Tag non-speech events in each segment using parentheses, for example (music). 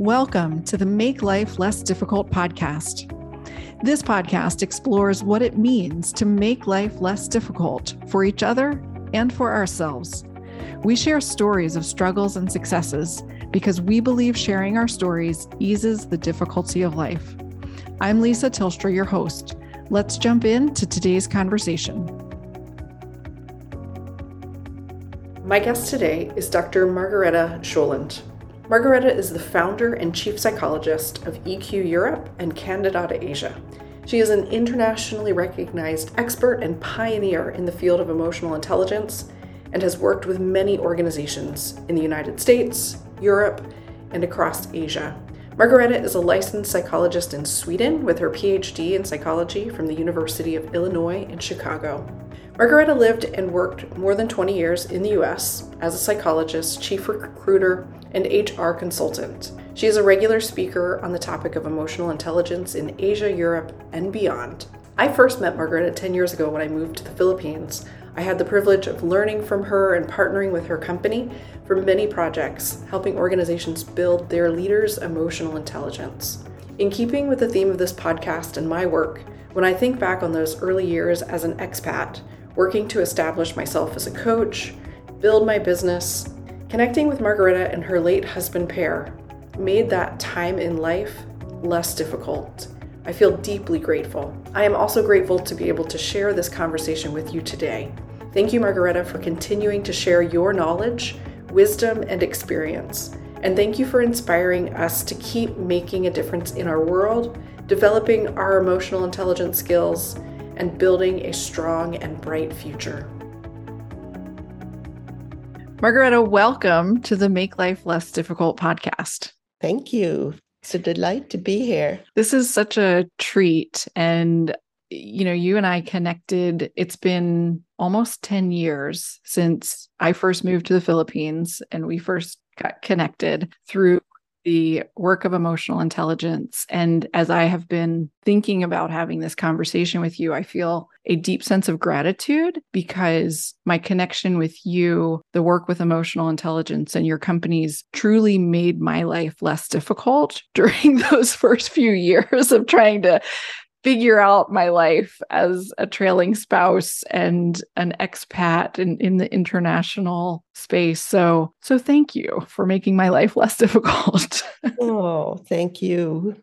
Welcome to the Make Life Less Difficult podcast. This podcast explores what it means to make life less difficult for each other and for ourselves. We share stories of struggles and successes because we believe sharing our stories eases the difficulty of life. I'm Lisa Tilstra, your host. Let's jump into today's conversation. My guest today is Dr. Margareta Sjölund. Margareta is the founder and chief psychologist of EQ Europe and Candidata Asia. She is an internationally recognized expert and pioneer in the field of emotional intelligence and has worked with many organizations in the United States, Europe, and across Asia. Margareta is a licensed psychologist in Sweden with her PhD in psychology from the University of Illinois in Chicago. Margareta lived and worked more than 20 years in the US as a psychologist, chief recruiter, and HR consultant. She is a regular speaker on the topic of emotional intelligence in Asia, Europe, and beyond. I first met Margareta 10 years ago when I moved to the Philippines. I had the privilege of learning from her and partnering with her company for many projects, helping organizations build their leaders' emotional intelligence. In keeping with the theme of this podcast and my work, when I think back on those early years as an expat, working to establish myself as a coach, build my business, connecting with Margareta and her late husband Per made that time in life less difficult. I feel deeply grateful. I am also grateful to be able to share this conversation with you today. Thank you, Margareta, for continuing to share your knowledge, wisdom, and experience. And thank you for inspiring us to keep making a difference in our world, developing our emotional intelligence skills, and building a strong and bright future. Margareta, welcome to the Make Life Less Difficult podcast. Thank you. It's a delight to be here. This is such a treat. And, you know, you and I connected, it's been almost 10 years since I first moved to the Philippines and we first got connected through the work of emotional intelligence. And as I have been thinking about having this conversation with you, I feel a deep sense of gratitude because my connection with you, the work with emotional intelligence, and your companies truly made my life less difficult (laughs) during (laughs) those first few years of trying to figure out my life as a trailing spouse and an expat in, in the international space. So so thank you for making my life (laughs) less difficult. oh, thank you.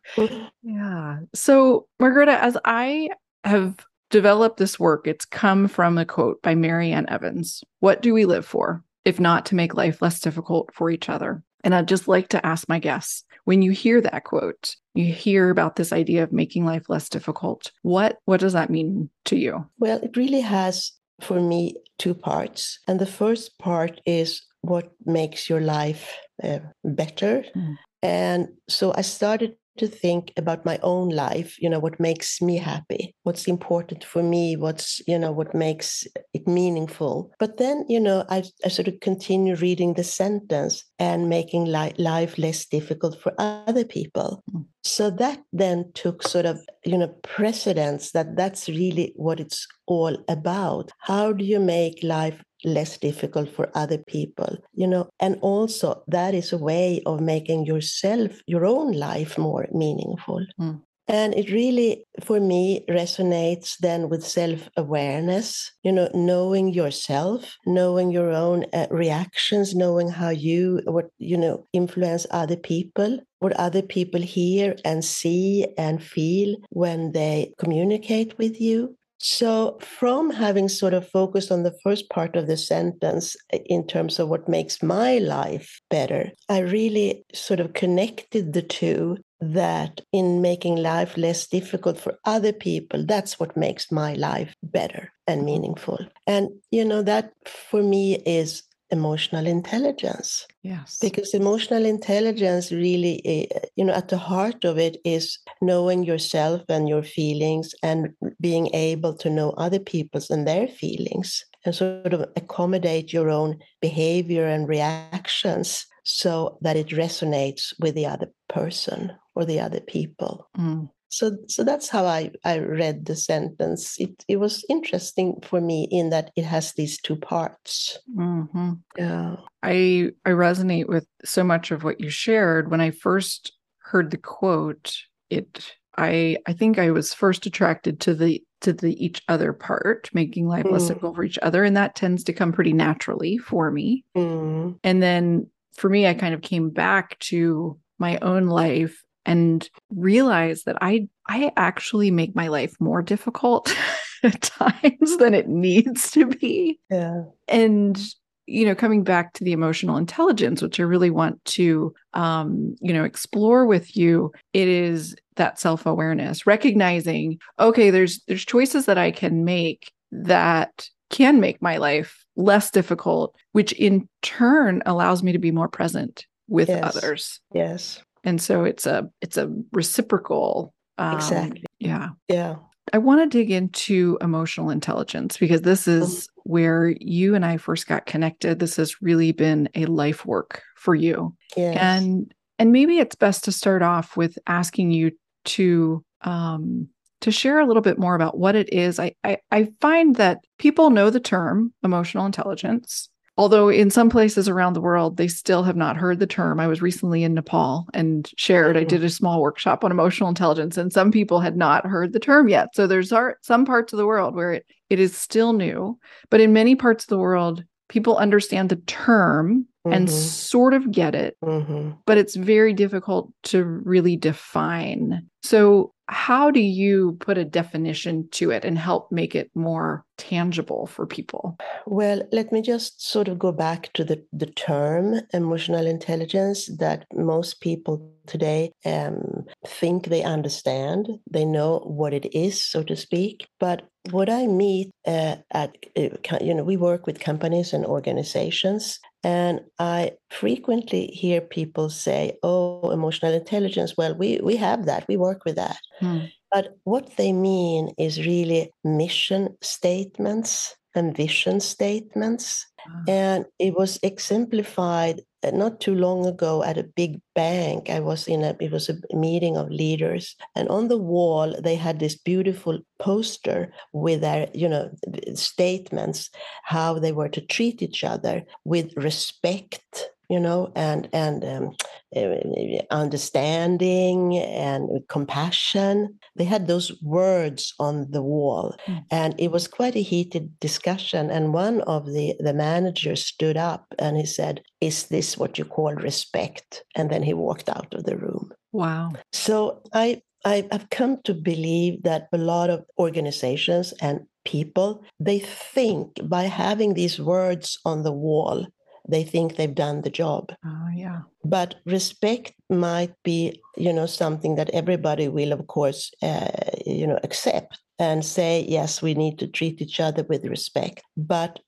yeah. So Margareta, as I have developed this work, it's come from a quote by Marianne Evans. What do we live for? If not to make life less difficult for each other. And I'd just like to ask my guests when you hear that quote, you hear about this idea of making life less difficult. What what does that mean to you? Well, it really has for me two parts. And the first part is what makes your life uh, better. Mm. And so I started to think about my own life you know what makes me happy what's important for me what's you know what makes it meaningful. But then you know i, I sort of continue reading the sentence and making li- life less difficult for other people. Mm. so that then took sort of you know precedence that that's really what it's all about. How do you make life less difficult for other people you know? And also that is a way of making yourself your own life more meaningful. Mm. and it really for me resonates then with self-awareness you know knowing yourself knowing your own uh, reactions knowing how you what you know influence other people what other people hear and see and feel when they communicate with you so, from having sort of focused on the first part of the sentence in terms of what makes my life better, I really sort of connected the two that in making life less difficult for other people, that's what makes my life better and mm-hmm. meaningful. And, you know, that for me is emotional intelligence. Yes. Because emotional intelligence really, eh, you know, at the heart of it is knowing yourself and your feelings and being able to know other people's and their feelings and sort of accommodate your own behavior and reactions so that it resonates with the other person or the other people. Mm. So so that's how I, I read the sentence. It it was interesting for me in that it has these two parts. Mm-hmm. Yeah. I I resonate with so much of what you shared. When I first heard the quote, it I I think I was first attracted to the to the each other part, making life less Mm. difficult for each other, and that tends to come pretty naturally for me. Mm. And then for me, I kind of came back to my own life and realize that I I actually make my life more difficult (laughs) at times than it needs to be. Yeah. And you know, coming back to the emotional intelligence, which I really want to um, you know, explore with you, it is that self-awareness, recognizing, okay, there's there's choices that I can make that can make my life less difficult, which in turn allows me to be more present with Yes. others. Yes. And so it's a it's a reciprocal um, Exactly. Yeah. Yeah. I want to dig into emotional intelligence because this is where you and I first got connected. This has really been a life work for you. Yes. And and maybe it's best to start off with asking you to um to share a little bit more about what it is. I I, I find that people know the term emotional intelligence. Although in some places around the world, they still have not heard the term. I was recently in Nepal and shared, I Mhm. did a small workshop on emotional intelligence, and some people had not heard the term yet. So there's some parts of the world where it, it is still new. But in many parts of the world, people understand the term and Mhm. sort of get it, hmm but it's very difficult to really define. So, how do you put a definition to it and help make it more tangible for people? Well, let me just sort of go back to the, the term emotional intelligence that most people today um, think they understand. They know what it is, so to speak. But what I meet uh, at, uh, you know, we work with companies and organizations, and I frequently hear people say, oh, emotional intelligence, well, we, we have that, we work with that. Hmm. But what they mean is really mission statements and vision statements. And it was exemplified not too long ago at a big bank. I was in a, it was a meeting of leaders. And on the wall, they had this beautiful poster with their, you know, statements, how they were to treat each other with respect, you know, and, and um, uh, understanding and compassion. They had those words on the wall. Mm. And it was quite a heated discussion. And one of the, the managers stood up and he said, Is this what you call respect? And then he walked out of the room. Wow. So I, I have come to believe that a lot of organizations and people, they think by having these words on the wall, they think they've done the job. Oh, yeah. but respect might be you know something that everybody will of course uh, you know accept and say yes we need to treat each other with respect. But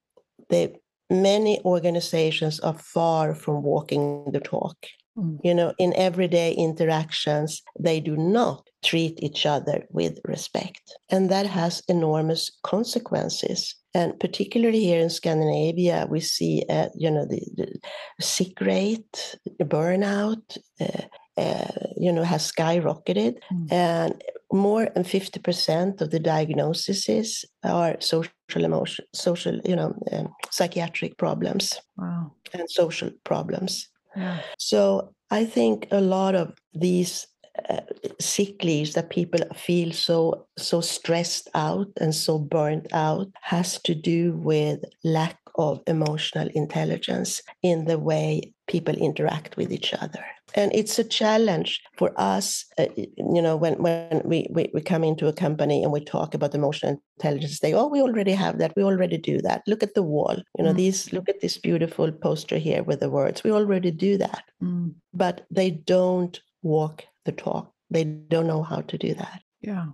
the many organizations are far from walking the talk. Mm. you know in everyday interactions they do not treat each other with respect. And that has enormous consequences and particularly here in Scandinavia, we see, uh, you know, the, the sick rate, burnout, uh, uh, you know, has skyrocketed, Mm. and more than fifty percent of the diagnoses are social emotion, social, you know, um, psychiatric problems Wow. and social problems. Yeah. So I think a lot of these uh, sick leaves that people feel so so stressed out and so burnt out has to do with lack of emotional intelligence in the way people interact with each other. And it's a challenge for us uh, you know when when we, we we come into a company and we talk about emotional intelligence they oh we already have that. We already do that. Look at the wall. You know Mm. these look at this beautiful poster here with the words. We already do that. Mm. but they don't walk the talk. They don't know how to do that. Yeah.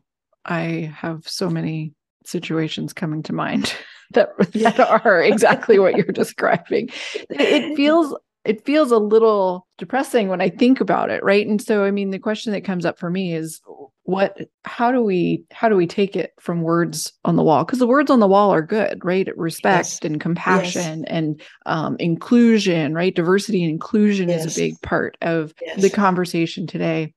I have so many situations coming to mind (laughs) that, (laughs) that are exactly what you're (laughs) describing. It feels it feels a little depressing when I think about it, right? And so I mean the question that comes up for me is what how do we how do we take it from words on the wall? Because the words on the wall are good right? Respect Yes. and compassion and um, inclusion right? Diversity and inclusion is a big part of Yes. the conversation today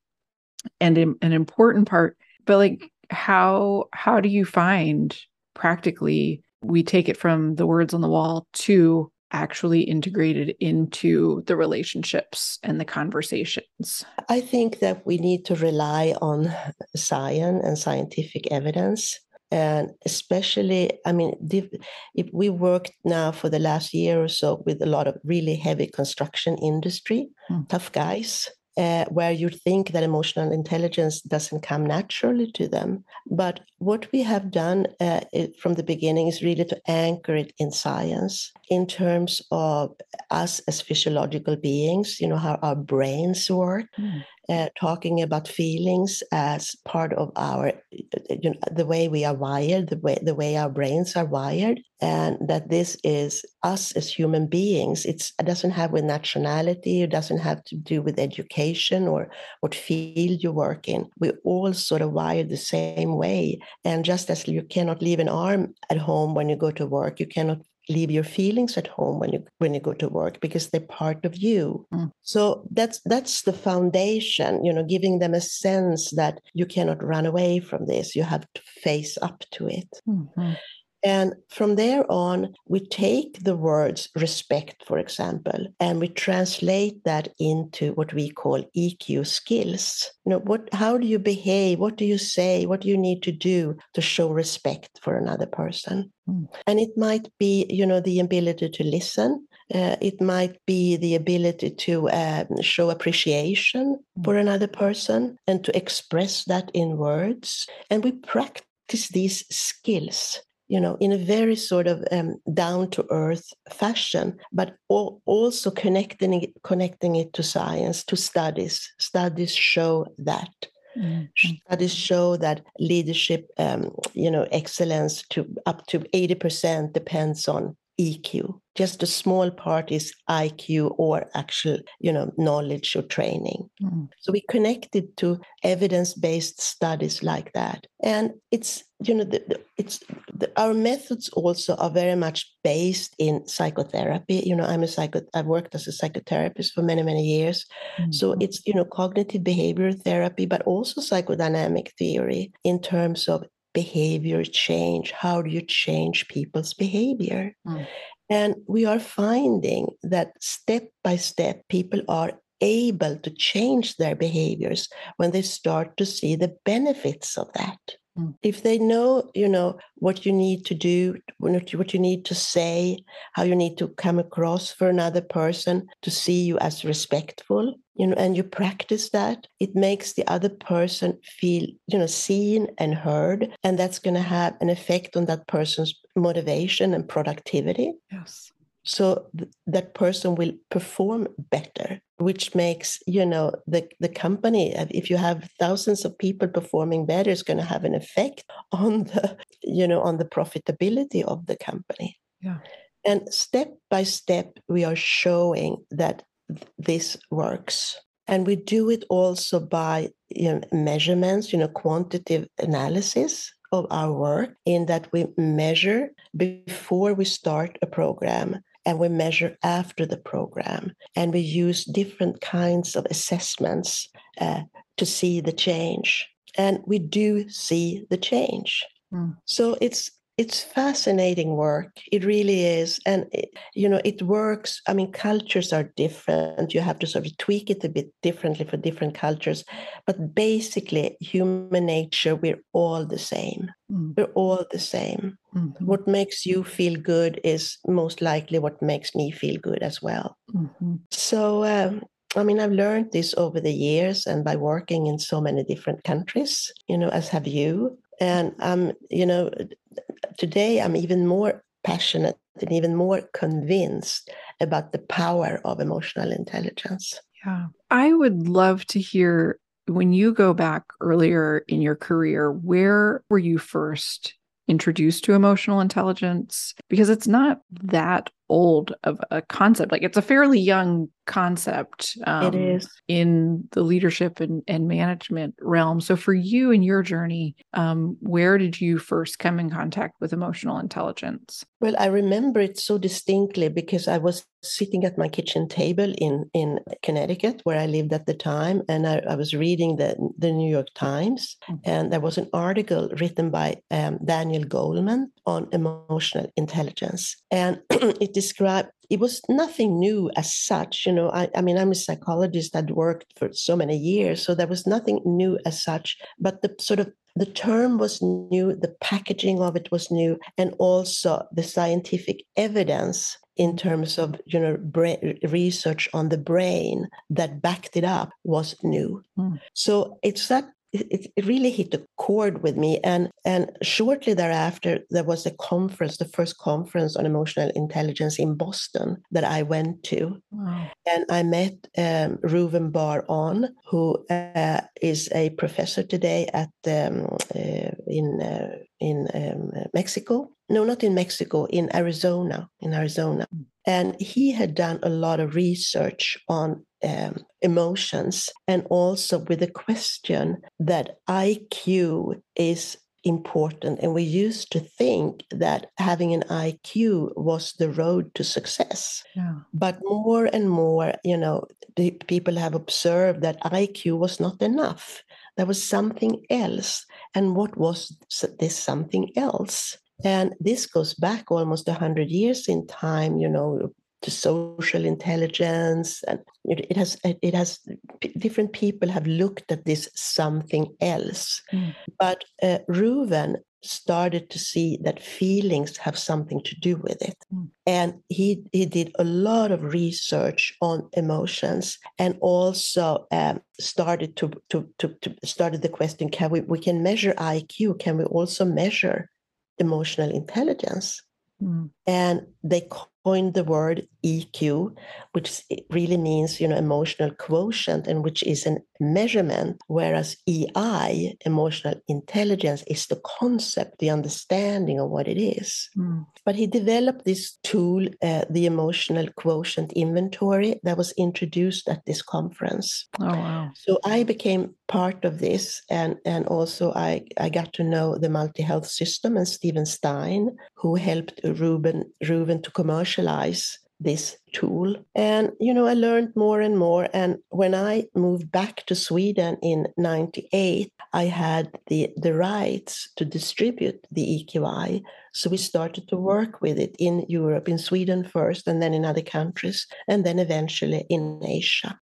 and im- an important part. But like how how do you find practically we take it from the words on the wall to actually integrated into the relationships and the conversations? I think that we need to rely on science and scientific evidence. And especially, I mean, if we worked now for the last year or so with a lot of really heavy construction industry, mm. tough guys, uh, where you think that emotional intelligence doesn't come naturally to them. But what we have done uh, from the beginning is really to anchor it in science in terms of us as physiological beings, you know, how our brains work, mm uh, talking about feelings as part of our you know, the way we are wired the way the way our brains are wired and that this is us as human beings. It's, it doesn't have with nationality it doesn't have to do with education or what field you work in. We all sort of wired the same way and just as you cannot leave an arm at home when you go to work you cannot leave your feelings at home when you when you go to work because they're part of you mm. so that's that's the foundation you know giving them a sense that you cannot run away from this you have to face up to it mm-hmm. And from there on, we take the words respect, for example, and we translate that into what we call EQ skills. You know, what how do you behave? What do you say? What do you need to do to show respect for another person? Mm. And it might be, you know, the ability to listen. Uh, it might be the ability to um, show appreciation mm. for another person and to express that in words. And we practice these skills you know, in a very sort of um, down to earth fashion, but also connecting it, connecting it to science, to studies. Studies show that. Mm-hmm. Studies show that leadership, um, you know, excellence to up to 80% depends on EQ. Just a small part is IQ or actual, you know, knowledge or training. Mm. So we connected to evidence-based studies like that, and it's you know, the, the, it's the, our methods also are very much based in psychotherapy. You know, I'm a psycho. I've worked as a psychotherapist for many many years, mm. so it's you know cognitive behavioral therapy, but also psychodynamic theory in terms of behavior change. How do you change people's behavior? Mm. And we are finding that step by step, people are able to change their behaviors when they start to see the benefits of that. Mm. If they know, you know, what you need to do, what you need to say, how you need to come across for another person to see you as respectful, you know, and you practice that, it makes the other person feel, you know, seen and heard. And that's going to have an effect on that person's motivation and productivity. Yes so th- that person will perform better which makes you know the, the company uh, if you have thousands of people performing better it's going to have an effect on the you know on the profitability of the company yeah and step by step we are showing that th- this works and we do it also by you know, measurements you know quantitative analysis of our work in that we measure before we start a program and we measure after the program. And we use different kinds of assessments uh, to see the change. And we do see the change. Mm. So it's it's fascinating work it really is and it, you know it works i mean cultures are different you have to sort of tweak it a bit differently for different cultures but basically human nature we're all the same mm. we're all the same mm-hmm. what makes you feel good is most likely what makes me feel good as well mm-hmm. so um, I mean, I've learned this over the years and by working in so many different countries, you know, as have you. And I'm, you know, today I'm even more passionate and even more convinced about the power of emotional intelligence. Yeah. I would love to hear when you go back earlier in your career, where were you first introduced to emotional intelligence? Because it's not that old of a concept. Like it's a fairly young concept um, it is. in the leadership and, and management realm. So for you and your journey, um, where did you first come in contact with emotional intelligence? Well, I remember it so distinctly because I was sitting at my kitchen table in, in Connecticut, where I lived at the time, and I, I was reading the, the New York Times, mm-hmm. and there was an article written by um, Daniel Goleman on emotional intelligence. And (clears throat) it described it was nothing new as such. You know, I, I mean, I'm a psychologist that worked for so many years, so there was nothing new as such, but the sort of the term was new, the packaging of it was new, and also the scientific evidence in terms of you know brain, research on the brain that backed it up was new. Mm. So it's that it, it really hit a chord with me and and shortly thereafter there was a conference the first conference on emotional intelligence in boston that i went to wow. and i met um, Reuven Bar-On who uh, is a professor today at um, uh, in uh, in um, mexico no not in mexico in arizona in arizona mm. and he had done a lot of research on um, emotions, and also with the question that IQ is important. And we used to think that having an IQ was the road to success. Yeah. But more and more, you know, the people have observed that IQ was not enough. There was something else. And what was this something else? And this goes back almost 100 years in time, you know, to social intelligence and it, has it has different people have looked at this something else mm. but uh, Reuven started to see that feelings have something to do with it mm. and he he did a lot of research on emotions and also um, started to, to to to started the question can we we can measure iq can we also measure emotional intelligence mm. and they coined the word EQ, which really means, you know, emotional quotient, and which is a measurement, whereas EI, emotional intelligence, is the concept, the understanding of what it is. Mm. But he developed this tool, uh, the emotional quotient inventory, that was introduced at this conference. Oh wow! So I became part of this, and and also I I got to know the multi health system and Steven Stein, who helped Reuven Reuven to commercialize this tool. And, you know, I learned more and more. And when I moved back to Sweden in 98, I had the, the rights to distribute the EQI. So we started to work with it in Europe, in Sweden first, and then in other countries, and then eventually in Asia.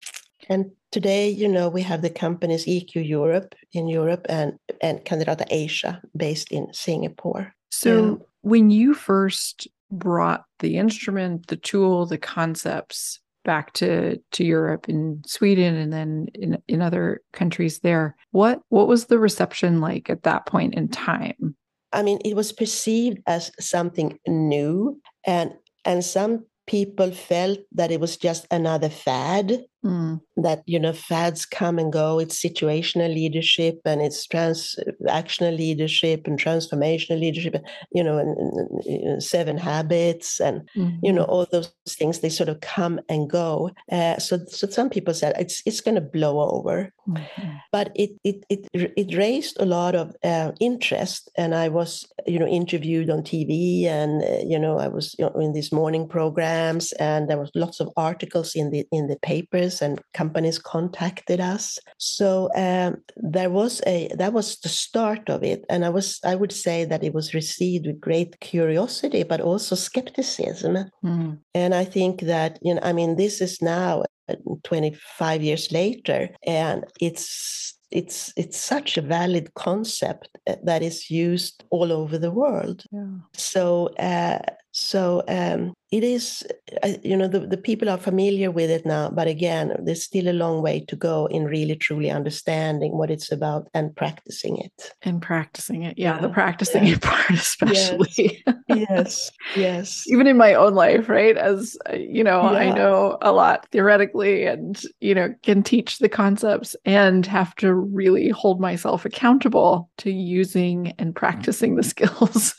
And today, you know, we have the companies EQ Europe in Europe and, and Candidata Asia based in Singapore. So yeah. when you first brought the instrument, the tool, the concepts back to to Europe and Sweden and then in in other countries there. What what was the reception like at that point in time? I mean, it was perceived as something new and and some people felt that it was just another fad Mm. That you know fads come and go. It's situational leadership and it's transactional leadership and transformational leadership. You know, and, and, and seven habits and mm-hmm. you know mm-hmm. all those things. They sort of come and go. Uh, so, so some people said it's it's going to blow over, mm-hmm. but it it it it raised a lot of uh, interest. And I was you know interviewed on TV and uh, you know I was you know, in these morning programs and there was lots of articles in the in the papers and companies contacted us. So um, there was a that was the start of it, and I was I would say that it was received with great curiosity, but also skepticism. Mm. And I think that you know, I mean, this is now uh, 25 years later, and it's it's it's such a valid concept uh, that is used all over the world. Yeah. So uh, so um, it is, uh, you know, the, the people are familiar with it now, but again, there's still a long way to go in really truly understanding what it's about and practicing it. And practicing it. Yeah, yeah. the practicing yeah. it (laughs) part, especially. Yes. (laughs) yes. yes. Even in my own life, right? As, uh, you know, yeah. I know a lot theoretically and, you know, can teach the concepts and have to really hold myself accountable to using and practicing the (laughs) skills.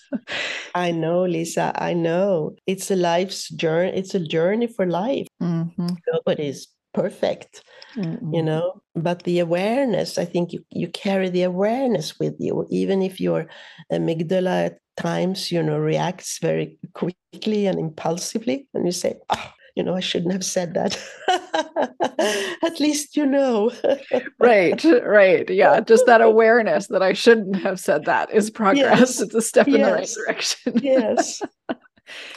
I know, Lisa. I know it's a life's journey. It's a journey for life. Mm-hmm. Nobody's perfect, mm-hmm. you know. But the awareness, I think you, you carry the awareness with you, even if your amygdala at times, you know, reacts very quickly and impulsively, and you say, oh, you know, I shouldn't have said that. (laughs) At least you know. right, right. Yeah. (laughs) Just that awareness that I shouldn't have said that is progress. Yes. It's a step in the right direction. yes. (laughs)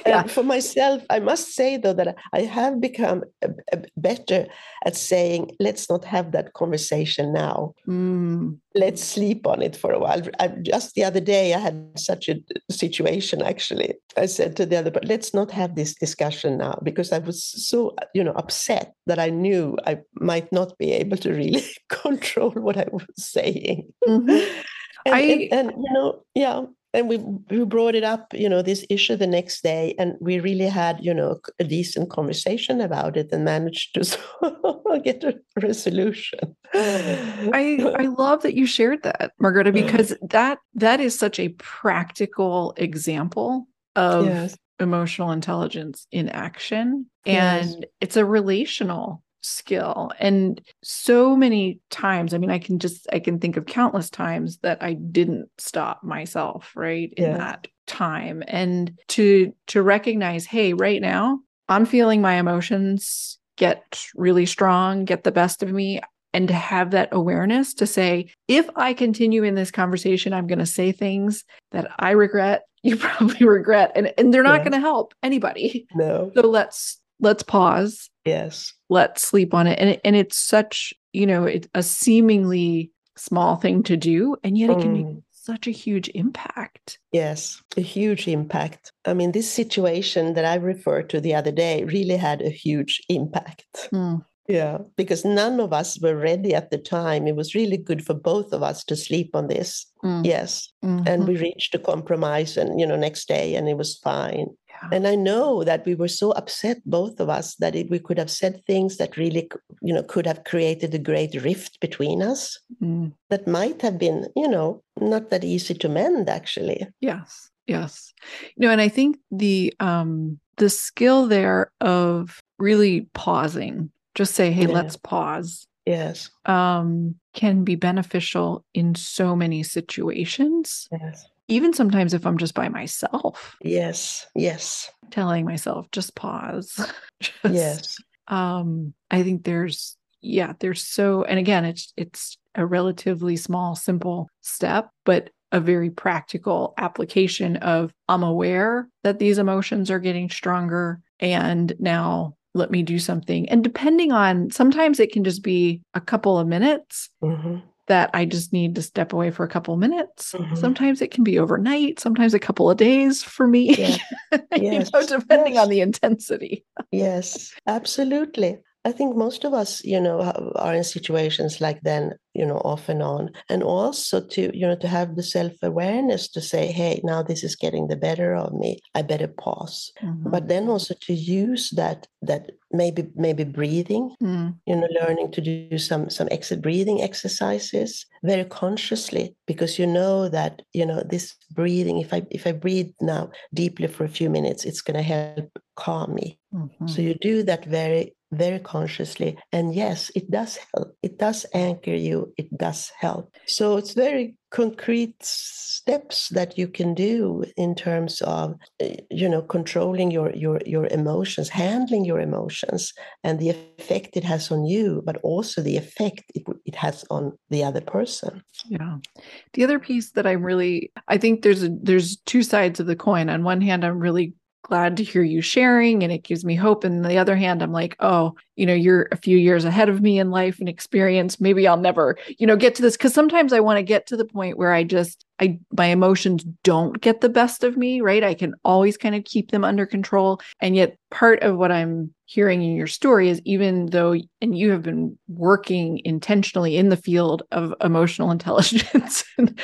yeah. And for myself, I must say though that I have become a, a better at saying, let's not have that conversation now. Mm. Let's sleep on it for a while. I, just the other day, I had such a situation. Actually, I said to the other, but let's not have this discussion now because I was so you know upset that I knew I might not be able to really (laughs) control what I was saying. Mm-hmm. And, I, and, and, you know, yeah, and we we brought it up you know this issue the next day and we really had you know a decent conversation about it and managed to (laughs) get a resolution i i love that you shared that margareta because that that is such a practical example of yes. emotional intelligence in action and yes. it's a relational skill and so many times i mean i can just i can think of countless times that i didn't stop myself right in yeah. that time and to to recognize hey right now i'm feeling my emotions get really strong get the best of me and to have that awareness to say if i continue in this conversation i'm going to say things that i regret (laughs) you probably regret and, and they're not yeah. going to help anybody no so let's let's pause. Yes. Let's sleep on it. And and it's such you know it's a seemingly small thing to do and yet it can mm. make such a huge impact. Yes a huge impact. I mean this situation that i referred to the other day really had a huge impact. Mm. Yeah, because none of us were ready at the time. It was really good for both of us to sleep on this. Mm. Yes. Mm-hmm. And we reached a compromise and, you know, next day and it was fine. And I know that we were so upset, both of us, that it, we could have said things that really, you know, could have created a great rift between us. Mm. That might have been, you know, not that easy to mend, actually. Yes, yes. You know, and I think the um the skill there of really pausing, just say, "Hey, yeah. let's pause." Yes. Um, can be beneficial in so many situations. Yes even sometimes if I'm just by myself. Yes, yes. Telling myself, just pause. (laughs) just, yes. Um, I think there's yeah, there's so and again, it's it's a relatively small, simple step, but a very practical application of I'm aware that these emotions are getting stronger and now let me do something. And depending on sometimes it can just be a couple of minutes. Mm-hmm that I just need to step away for a couple of minutes. Mm-hmm. Sometimes it can be overnight, sometimes a couple of days for me, yeah. yes. (laughs) you know, depending yes. on the intensity. yes, absolutely. I think most of us, you know, are in situations like then, you know, off and on. And also to, you know, to have the self awareness to say, hey, now this is getting the better of me. I better pause. Mm-hmm. But then also to use that, that maybe, maybe breathing, mm. you know, learning to do some, some exit breathing exercises very consciously, because you know that, you know, this breathing, if I, if I breathe now deeply for a few minutes, it's going to help calm me. Mm-hmm. So you do that very very consciously. And yes, it does help. It does anchor you. It does help. So it's very concrete steps that you can do in terms of eh, you know controlling your your your emotions handling your emotions and the effect it has on you but also the effect it, it has on the other person yeah the other piece that i'm really i think there's a, there's two sides of the coin on one hand i'm really glad to hear you sharing and it gives me hope. And the other hand, I'm like, oh, you know, you're a few years ahead of me in life and experience. Maybe I'll never, you know, get to this. Cause sometimes I want to get to the point where I just, I, my emotions don't get the best of me, right? I can always kind of keep them under control. And yet part of what I'm hearing in your story is even though and you have been working intentionally in the field of emotional (laughs) intelligence and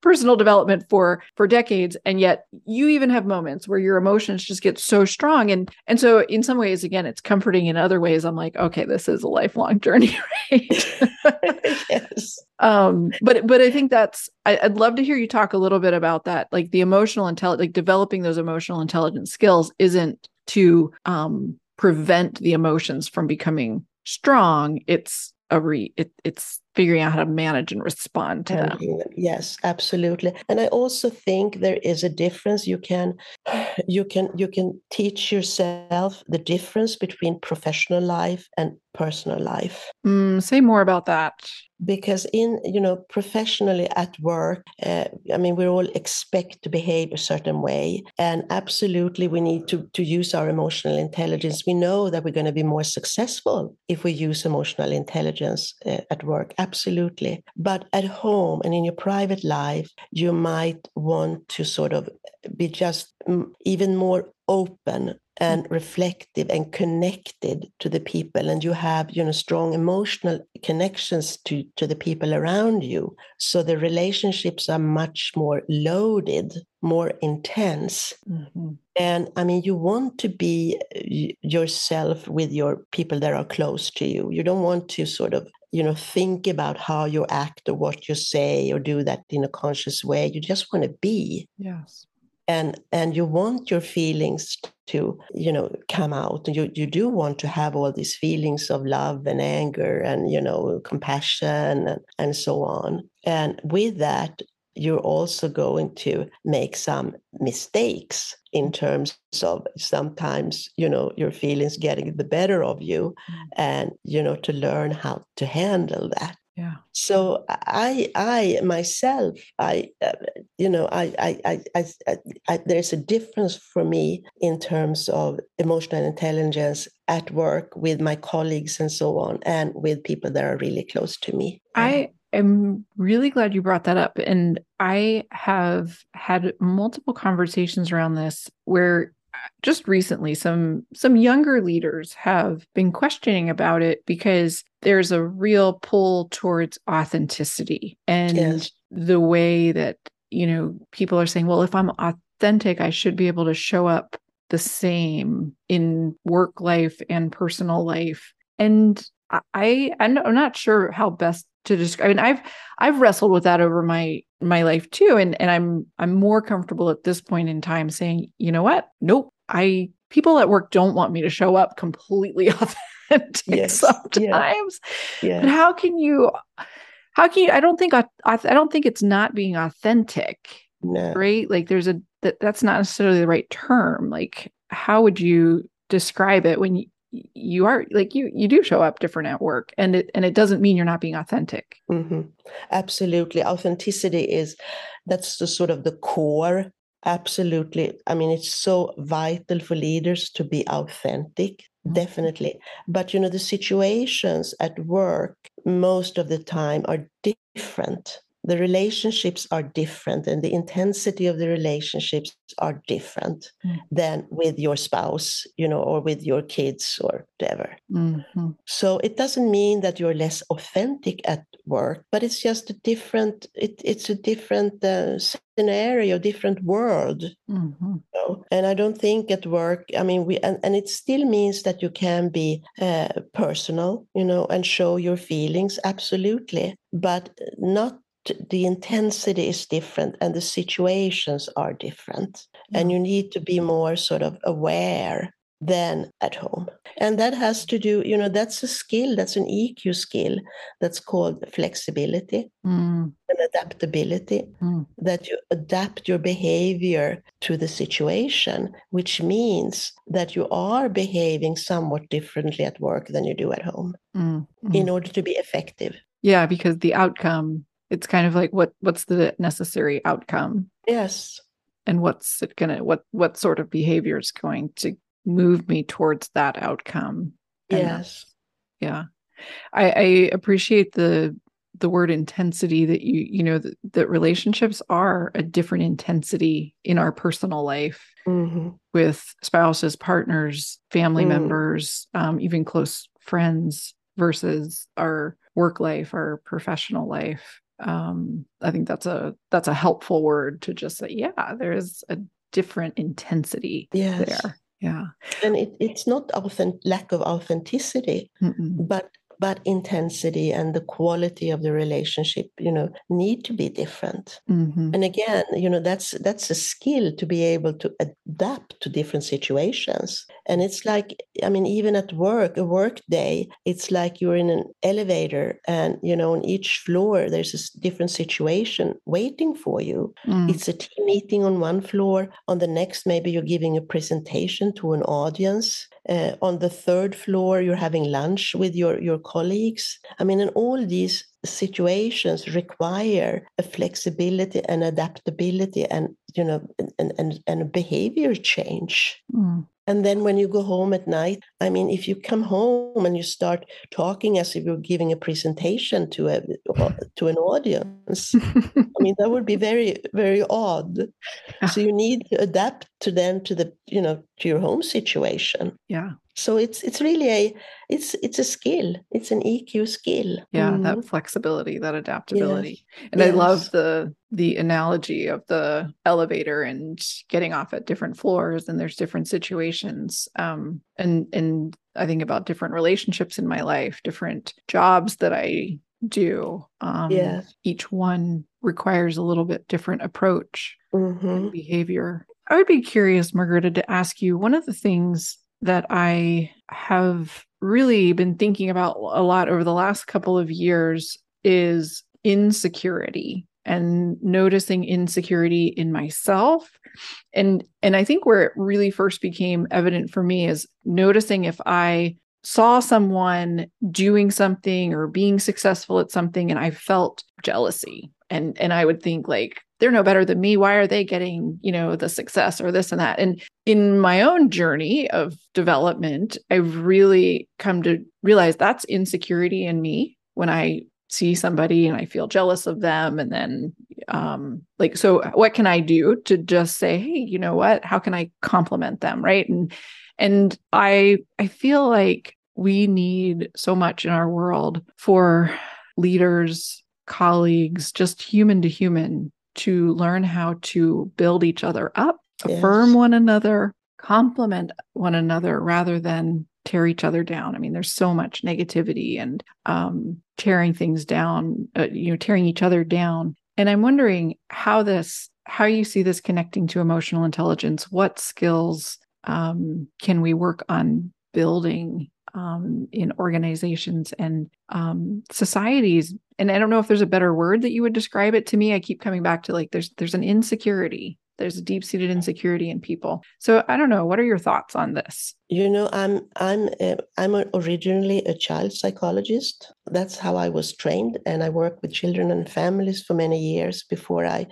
personal development for for decades and yet you even have moments where your emotions just get so strong and and so in some ways again it's comforting in other ways i'm like, okay, this is a lifelong journey, (laughs) right? (laughs) yes. um, but but I think that's I, would love to hear you talk a little bit about that. Like the emotional intelligence, like developing those emotional intelligence skills isn't to um prevent the emotions from becoming strong. It's a re it, it's figuring out how to manage and respond to them. Yes, absolutely. And I also think there is a difference. You can (laughs) you can you can teach yourself the difference between professional life and personal life. Mm, say more about that. Because in you know professionally at work uh, i mean we all expect to behave a certain way. And absolutely we need to to use our emotional intelligence. We know that we're going to be more successful if we use emotional intelligence uh, at work. Absolutely. But at home and in your private life you might want to sort of be just mm, even more open and reflective and connected to the people and you have you know strong emotional connections to to the people around you. So the relationships are much more loaded more intense. Mm-hmm. and i mean you want to be yourself with your people that are close to you. You don't want to sort of you know think about how you act or what you say or do that in a conscious way. You just want to be. Yes. And and you want your feelings to you know come out. You, you do want to have all these feelings of love and anger and you know compassion and, and so on. And with that you're also going to make some mistakes in terms of sometimes you know your feelings getting the better of you mm. and you know to learn how to handle that yeah. So i i myself i uh, you know I, I I, I i there's a difference for me in terms of emotional intelligence at work with my colleagues and so on and with people that are really close to me. I am really glad you brought that up and i have had multiple conversations around this where just recently some some younger leaders have been questioning about it because there's a real pull towards authenticity and yes. the way that you know people are saying well if i'm authentic i should be able to show up the same in work life and personal life. And i i'm not sure how best to describe I mean I've I've wrestled with that over my my life too and and I'm I'm more comfortable at this point in time saying you know what? Nope. I people at work don't want me to show up completely (laughs) authentic (laughs) yes, sometimes. Yeah, But how can you how can you I don't think I I don't think it's not being authentic. No. Right? Like there's a that that's not necessarily the right term. Like how would you describe it when you you are like you you do show up different at work and it and it doesn't mean you're not being authentic mm-hmm. absolutely authenticity is that's the sort of the core Absolutely. I mean, it's so vital for leaders to be authentic. Definitely. But, you know, the situations at work most of the time are different the relationships are different and the intensity of the relationships are different mm. than with your spouse you know or with your kids or whatever mm-hmm. so it doesn't mean that you're less authentic at work but it's just a different it, it's a different uh, scenario different world mm-hmm. you know? and i don't think at work i mean we and, and it still means that you can be uh, personal you know and show your feelings absolutely but not the intensity is different and the situations are different mm. and you need to be more sort of aware than at home and that has to do you know that's a skill that's an eq skill that's called flexibility mm. and adaptability mm. that you adapt your behavior to the situation which means that you are behaving somewhat differently at work than you do at home mm. in order to be effective yeah because the outcome it's kind of like what what's the necessary outcome? Yes. And what's it gonna what what sort of behavior is going to move me towards that outcome? Yes. Yeah. I, I appreciate the the word intensity that you you know that, that relationships are a different intensity in our personal life mm-hmm. with spouses partners family mm. members um, even close friends versus our work life our professional life um, I think that's a that's a helpful word to just say, yeah, there's a different intensity yes. there. Yeah. And it, it's not authentic, lack of authenticity, Mm-mm. but but intensity and the quality of the relationship you know need to be different. Mm-hmm. and again you know that's that's a skill to be able to adapt to different situations. And it's like i mean even at work a work day it's like you're in an elevator and you know on each floor there's a different situation waiting for you. Mm. it's a team meeting on one floor. On the next maybe you're giving a presentation to an audience uh, on the third floor you're having lunch with your your colleagues. I mean and all these situations require a flexibility and adaptability and you know and and, and a behavior change mm. And then when you go home at night, I mean, if you come home and you start talking as if you're giving a presentation to a to an audience, I mean, that would be very very odd. (laughs) So you need to adapt to then to the you know to your home situation. Yeah so it's it's really a it's it's a skill it's an eq skill yeah mm. that flexibility that adaptability yes. and yes. i love the the analogy of the elevator and getting off at different floors and there's different situations um and and i think about different relationships in my life different jobs that i do um yeah. each one requires a little bit different approach mm-hmm. behavior i would be curious margareta to ask you one of the things that I have really been thinking about a lot over the last couple of years is insecurity and noticing insecurity in myself. And and i think where it really first became evident for me is noticing if i saw someone doing something or being successful at something and i felt jealousy. And and i would think like they're no better than me. Why are they getting you know the success or this and that? And in my own journey of development i've really come to realize that's insecurity in me when i see somebody and i feel jealous of them. And then um like so what can i do to just say hey you know what? How can i compliment them? Right? And and i i feel like we need so much in our world for leaders colleagues just human to human to learn how to build each other up, yes. affirm one another, compliment one another rather than tear each other down. I mean, there's so much negativity and um, tearing things down, uh, you know, tearing each other down. And I'm wondering how this, how you see this connecting to emotional intelligence. What skills um, can we work on building um, in organizations and um, societies and i don't know if there's a better word that you would describe it to me. I keep coming back to like there's there's an insecurity. There's a deep-seated insecurity in people. So i don't know. What are your thoughts on this? You know i'm i'm uh, i'm originally a child psychologist. That's how i was trained and i worked with children and families for many years before i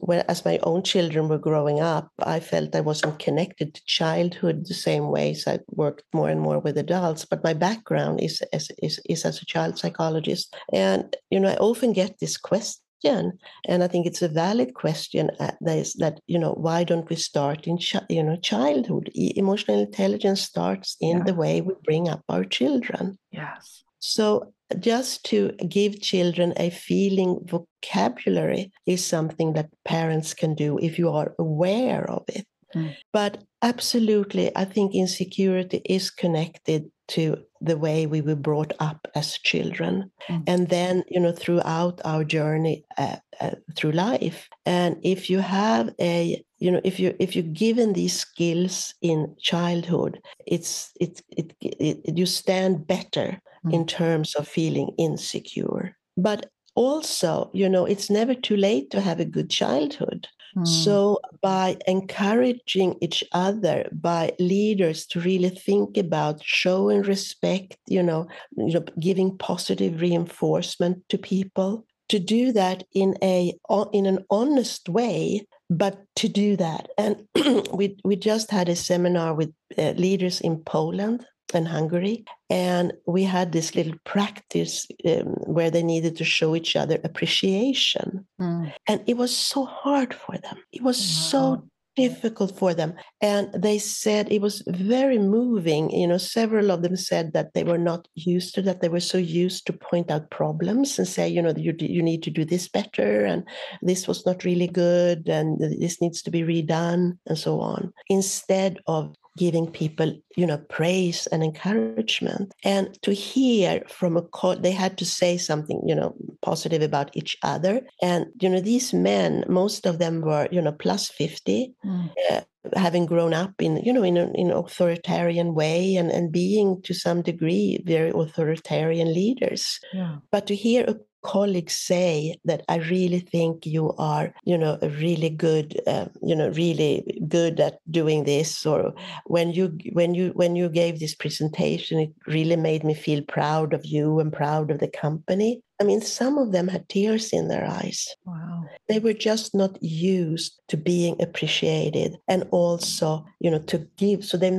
when as my own children were growing up i felt i wasn't connected to childhood the same way so i worked more and more with adults but my background is is is, is as a child psychologist. And you know i often get this question and i think it's a valid question uh, that is that you know why don't we start in you know childhood? E- emotional intelligence starts in yeah. the way we bring up our children. Yes. So just to give children a feeling vocabulary is something that parents can do if you are aware of it mm. but absolutely i think insecurity is connected to the way we were brought up as children mm. and then you know throughout our journey uh, uh, through life and if you have a you know if you if you're given these skills in childhood it's it, it, it you stand better mm. in terms of feeling insecure but also you know it's never too late to have a good childhood. So, by encouraging each other, by leaders to really think about showing respect, you know, you know, giving positive reinforcement to people, to do that in a in an honest way, but to do that, and (clears throat) we we just had a seminar with uh, leaders in Poland and Hungary. And we had this little practice um, where they needed to show each other appreciation. Mm. And it was so hard for them. It was wow. so difficult for them. And they said it was very moving. You know, several of them said that they were not used to that. They were so used to point out problems and say, you know, you, you need to do this better. And this was not really good. And this needs to be redone and so on. Instead of giving people, you know, praise and encouragement. And to hear from a co- they had to say something, you know, positive about each other. And you know, these men, most of them were, you know, plus fifty. Mm. Uh, having grown up in you know in an in authoritarian way and and being to some degree very authoritarian leaders yeah. but to hear a colleagues say that I really think you are, you know, really good, uh, you know, really good at doing this, or when you when you when you gave this presentation, it really made me feel proud of you and proud of the company. I mean, some of them had tears in their eyes. Wow. They were just not used to being appreciated and also, you know, to give. So they,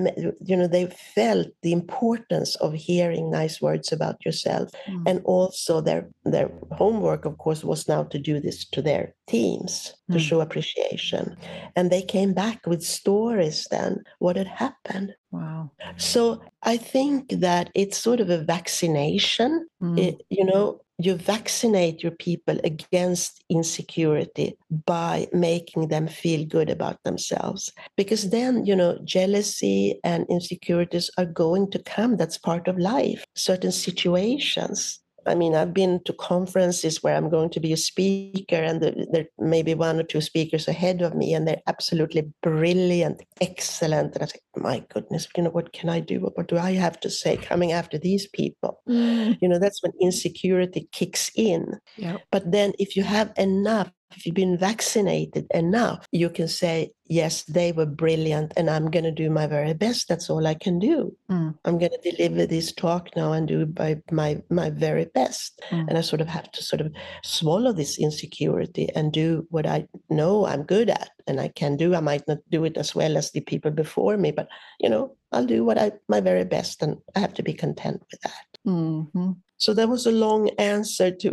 you know, they felt the importance of hearing nice words about yourself. Mm. And also their their homework, of course, was now to do this to their teams to mm. show appreciation. And they came back with stories then, what had happened. Wow. So I think that it's sort of a vaccination. Mm. It, you know, you vaccinate your people against insecurity by making them feel good about themselves. Because then you know jealousy and insecurities are going to come. That's part of life. Certain situations I mean, I've been to conferences where I'm going to be a speaker, and there may be one or two speakers ahead of me, and they're absolutely brilliant, excellent. And I say, my goodness, you know, what can I do? What do I have to say coming after these people? Mm. You know, that's when insecurity kicks in. Yep. But then if you have enough if you've been vaccinated enough, you can say, yes, they were brilliant and I'm going to do my very best. That's all I can do. Mm. I'm going to deliver this talk now and do by my, my very best. Mm. And I sort of have to sort of swallow this insecurity and do what I know I'm good at and I can do. I might not do it as well as the people before me, but, you know, I'll do what I, my very best and I have to be content with that. Mm-hmm. So that was a long answer to.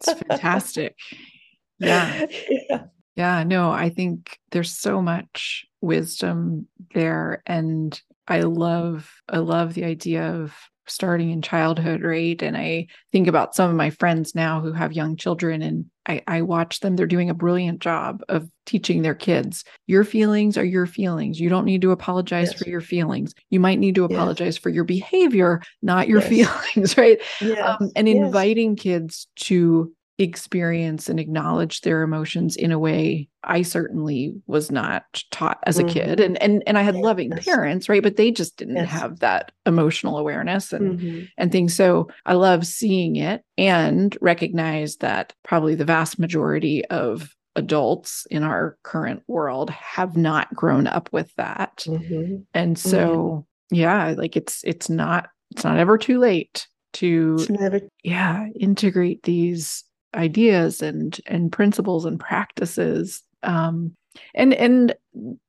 it's fantastic. (laughs) Yeah. (laughs) yeah. Yeah. No, I think there's so much wisdom there. And I love, I love the idea of starting in childhood, right? And I think about some of my friends now who have young children and I, I, watch them. They're doing a brilliant job of teaching their kids your feelings are your feelings. You don't need to apologize yes. for your feelings. You might need to apologize yes. for your behavior, not your yes. feelings, (laughs) right? Um, and inviting kids to experience and acknowledge their emotions in a way I certainly was not taught as a mm-hmm. kid and and and I had yes. loving parents right but they just didn't yes. have that emotional awareness and mm-hmm. and things so I love seeing it and recognize that probably the vast majority of adults in our current world have not grown up with that mm-hmm. and so mm-hmm. yeah like it's it's not it's not ever too late to never- yeah integrate these ideas and and principles and practices. Um, and and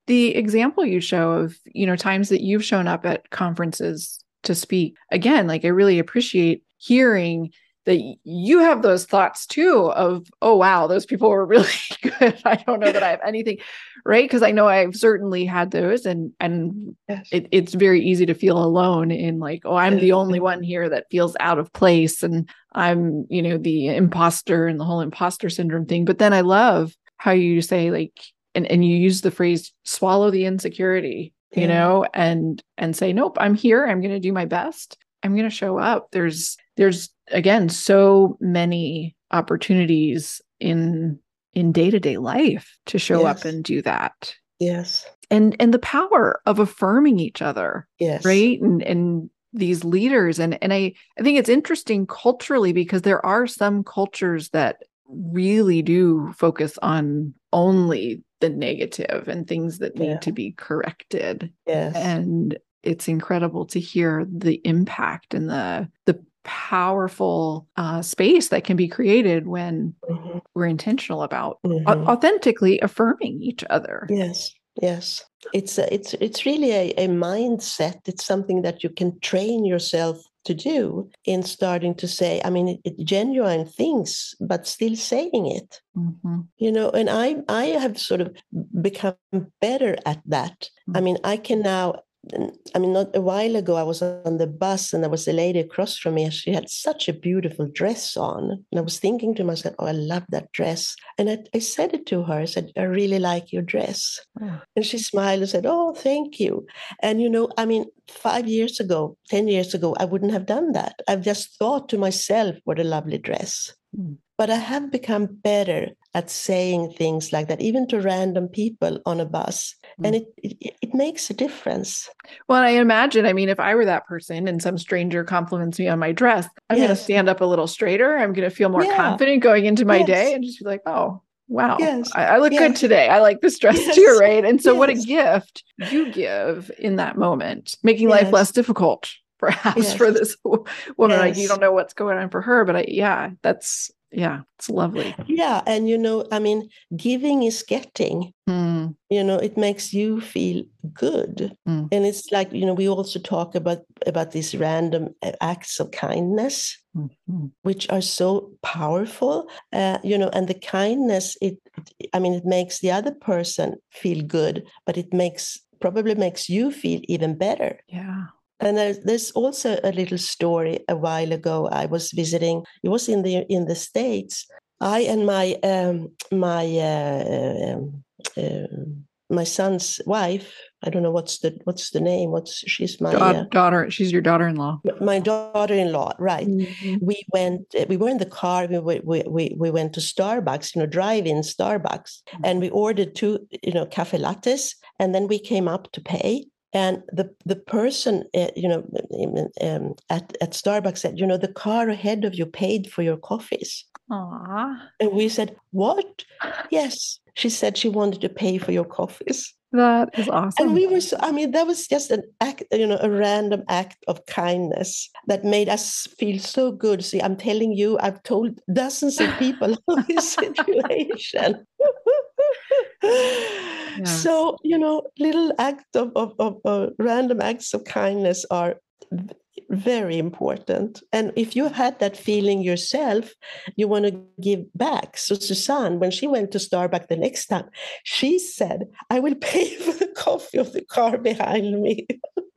the example you show of you know times that you've shown up at conferences to speak again like i really appreciate hearing that you have those thoughts too of oh wow those people were (laughs) really good. I don't know that i have anything right? Because i know i've certainly had those and and yes. it, it's very easy to feel alone in like oh i'm the only mm-hmm. one here that feels out of place and i'm you know the imposter and the whole imposter syndrome thing. But then i love how you say like and, and you use the phrase swallow the insecurity you yeah. know and and say nope i'm here. I'm going to do my best. I'm going to show up. There's there's again so many opportunities in in day-to-day life to show yes. up and do that. Yes. And and the power of affirming each other yes. right? And and these leaders. And and i i think it's interesting culturally because there are some cultures that really do focus on only the negative and things that need yeah. to be corrected. Yes. And it's incredible to hear the impact and the the powerful uh, space that can be created when mm-hmm. we're intentional about mm-hmm. authentically affirming each other. Yes, yes. It's a, it's it's really a, a mindset. It's something that you can train yourself to do in starting to say i mean it, it genuine things but still saying it mm-hmm. you know and i i have sort of become better at that mm-hmm. i mean i can now I mean, not a while ago, I was on the bus and there was a lady across from me. She had such a beautiful dress on. And I was thinking to myself, oh, I love that dress. And I, I said it to her. I said, I really like your dress. Oh. And she smiled and said, oh, thank you. And, you know, I mean, five years ago, 10 years ago, I wouldn't have done that. I've just thought to myself, what a lovely dress. Mm. But I have become better at saying things like that, even to random people on a bus. Mm. And it, it, it makes a difference. Well, I imagine, I mean, if I were that person and some stranger compliments me on my dress, I'm yes. going to stand up a little straighter. I'm going to feel more yeah. confident going into my yes. day and just be like, oh, wow, yes. I, I, look yes. good today. I like this dress yes. too, right? And so, what a gift you give in that moment, making life less difficult, (laughs) perhaps for this woman. Like you don't know what's going on for her, but I, yeah, that's yeah it's lovely yeah and you know i mean giving is getting mm. you know it makes you feel good mm. and it's like you know we also talk about about these random uh, acts of kindness mm-hmm. which are so powerful uh, you know and the kindness it i mean it makes the other person feel good but it makes probably makes you feel even better yeah and there's, there's also a little story a while ago. I was visiting. It was in the in the states. I and my um, my uh, um, uh, my son's wife. I don't know what's the what's the name. What's she's my uh, daughter. She's your daughter-in-law. My daughter-in-law, right? Mm-hmm. We went. We were in the car. We, we we we went to Starbucks. You know, drive-in Starbucks, mm-hmm. and we ordered two. You know, cafe lattes, and then we came up to pay and the the person uh, you know um, at at Starbucks said, you know, the car ahead of you paid for your coffees. Aww. And we said, what? (laughs) Yes. She said she wanted to pay for your coffees. That is awesome. And we were so, I mean, that was just an act, you know, a random act of kindness that made us feel so good. See, I'm telling you, I've told dozens of people (laughs) this situation. (laughs) (laughs) So, you know, little acts of, of, of uh, random acts of kindness are very important. And if you had that feeling yourself, you want to give back. So Susanne, when she went to Starbucks the next time, she said, I will pay (laughs) for the coffee of the car behind me.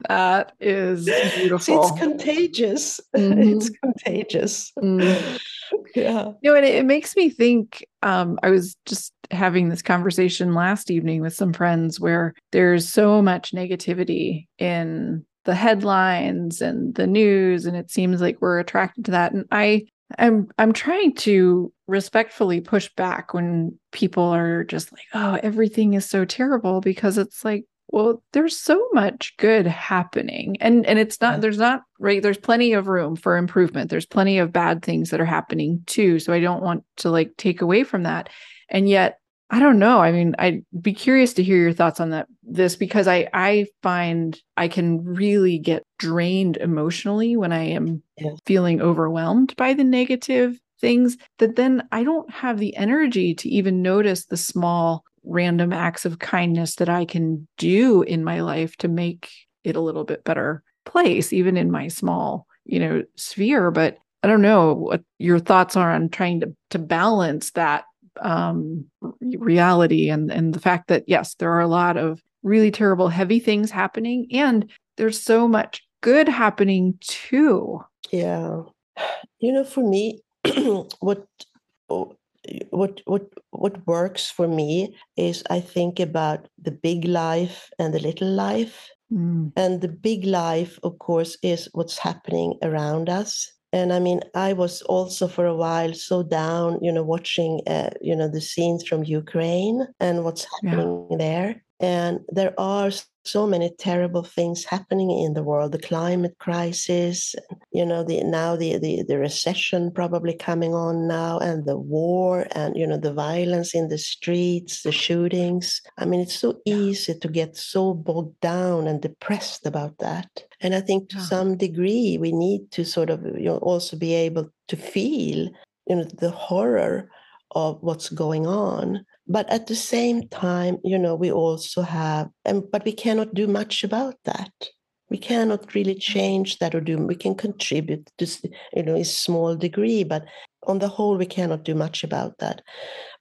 That is (laughs) beautiful. (laughs) It's contagious. Mm-hmm. It's contagious. Mm. Yeah. You know, and it, it makes me think. Um, I was just having this conversation last evening with some friends where there's so much negativity in the headlines and the news and it seems like we're attracted to that. And i i'm i'm trying to respectfully push back when people are just like oh everything is so terrible because it's like well there's so much good happening. And and it's not mm. there's not right there's plenty of room for improvement. There's plenty of bad things that are happening too. So i don't want to like take away from that. And yet I don't know. I mean, I'd be curious to hear your thoughts on that this because I I find I can really get drained emotionally when I am yeah. feeling overwhelmed by the negative things that then I don't have the energy to even notice the small random acts of kindness that I can do in my life to make it a little bit better place even in my small, you know, sphere, but I don't know what your thoughts are on trying to to balance that um, reality and and the fact that yes, there are a lot of really terrible, heavy things happening, and there's so much good happening too. Yeah, you know, for me, (clears throat) what what what what works for me is I think about the big life and the little life. Mm. And the big life, of course, is what's happening around us and i mean i was also for a while so down you know watching uh, you know the scenes from ukraine and what's happening yeah. there and there are so many terrible things happening in the world the climate crisis you know the now the, the the recession probably coming on now and the war and you know the violence in the streets the shootings. I mean it's so easy to get so bogged down and depressed about that. And i think to some degree we need to sort of you know also be able to feel you know the horror of what's going on but at the same time you know we also have and but we cannot do much about that. We cannot really change that or do we can contribute to you know a small degree but on the whole we cannot do much about that.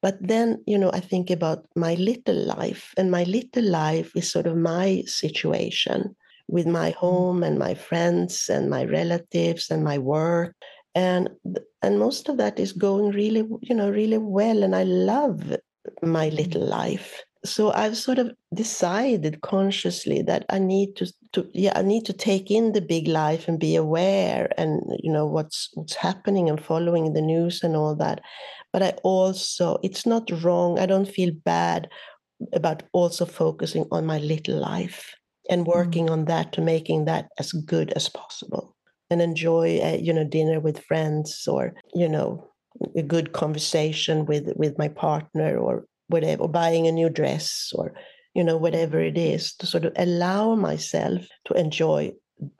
But then you know i think about my little life and my little life is sort of my situation with my Mm-hmm. home and my friends and my relatives and my work. And and most of that is going really you know really well and i love my little life. So i've sort of decided consciously that i need to, to yeah i need to take in the big life and be aware and you know what's what's happening and following the news and all that. But i also it's not wrong i don't feel bad about also focusing on my little life and working mm. on that to making that as good as possible. And enjoy a, you know dinner with friends or you know a good conversation with with my partner or whatever or buying a new dress or you know whatever it is to sort of allow myself to enjoy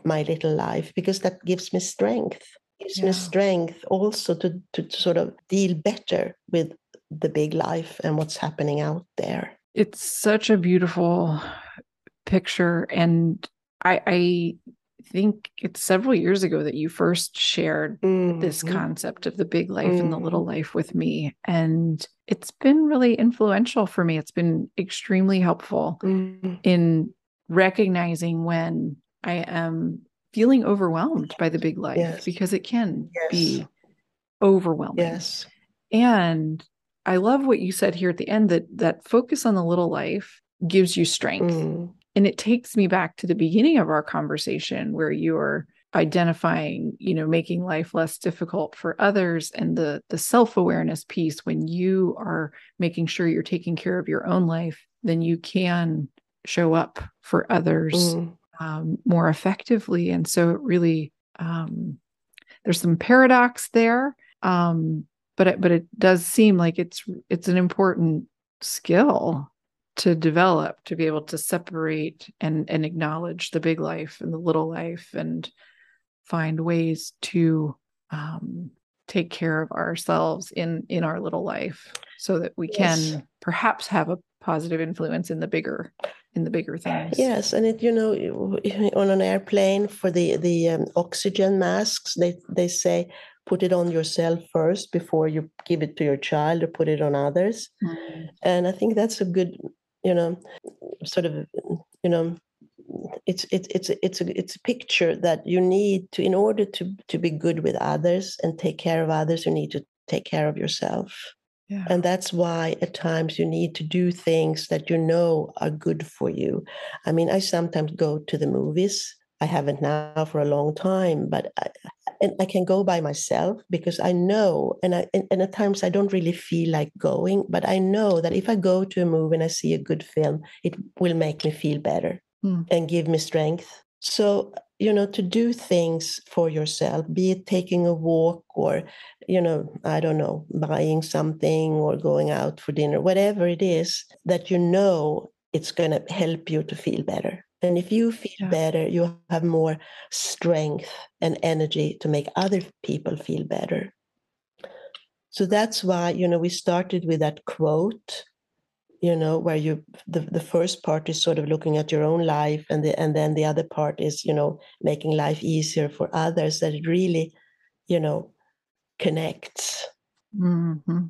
my little life because that gives me strength gives yeah. me strength also to, to to sort of deal better with the big life and what's happening out there it's such a beautiful picture and i i think it's several years ago that you first shared mm-hmm. this concept of the big life mm-hmm. and the little life with me. And it's been really influential for me. It's been extremely helpful mm-hmm. in recognizing when I am feeling overwhelmed by the big life yes. because it can yes. be overwhelming. Yes. And I love what you said here at the end that that focus on the little life gives you strength. Mm. And it takes me back to the beginning of our conversation where you're identifying, you know, making life less difficult for others and the the self-awareness piece when you are making sure you're taking care of your own life, then you can show up for others mm. um, more effectively. And so it really um, there's some paradox there. Um, but it, but it does seem like it's it's an important skill to develop to be able to separate and and acknowledge the big life and the little life and find ways to um, take care of ourselves in in our little life so that we yes. can perhaps have a positive influence in the bigger in the bigger things yes and it you know on an airplane for the the um, oxygen masks they they say put it on yourself first before you give it to your child or put it on others mm-hmm. and i think that's a good you know sort of you know it's it's it's it's a it's a picture that you need to in order to to be good with others and take care of others you need to take care of yourself. Yeah. and that's why at times you need to do things that you know are good for you. I mean i sometimes go to the movies. I haven't now for a long time but I, and I can go by myself because I know, and I and, and, at times I don't really feel like going, but I know that if I go to a movie and I see a good film, it will make me feel better mm. and give me strength. So you know, to do things for yourself, be it taking a walk or, you know, I don't know, buying something or going out for dinner, whatever it is that you know it's going to help you to feel better. And if you feel better, you have more strength and energy to make other people feel better. So that's why, you know, we started with that quote, you know, where you the, the first part is sort of looking at your own life and the and then the other part is, you know, making life easier for others, that it really, you know, connects. Mm-hmm.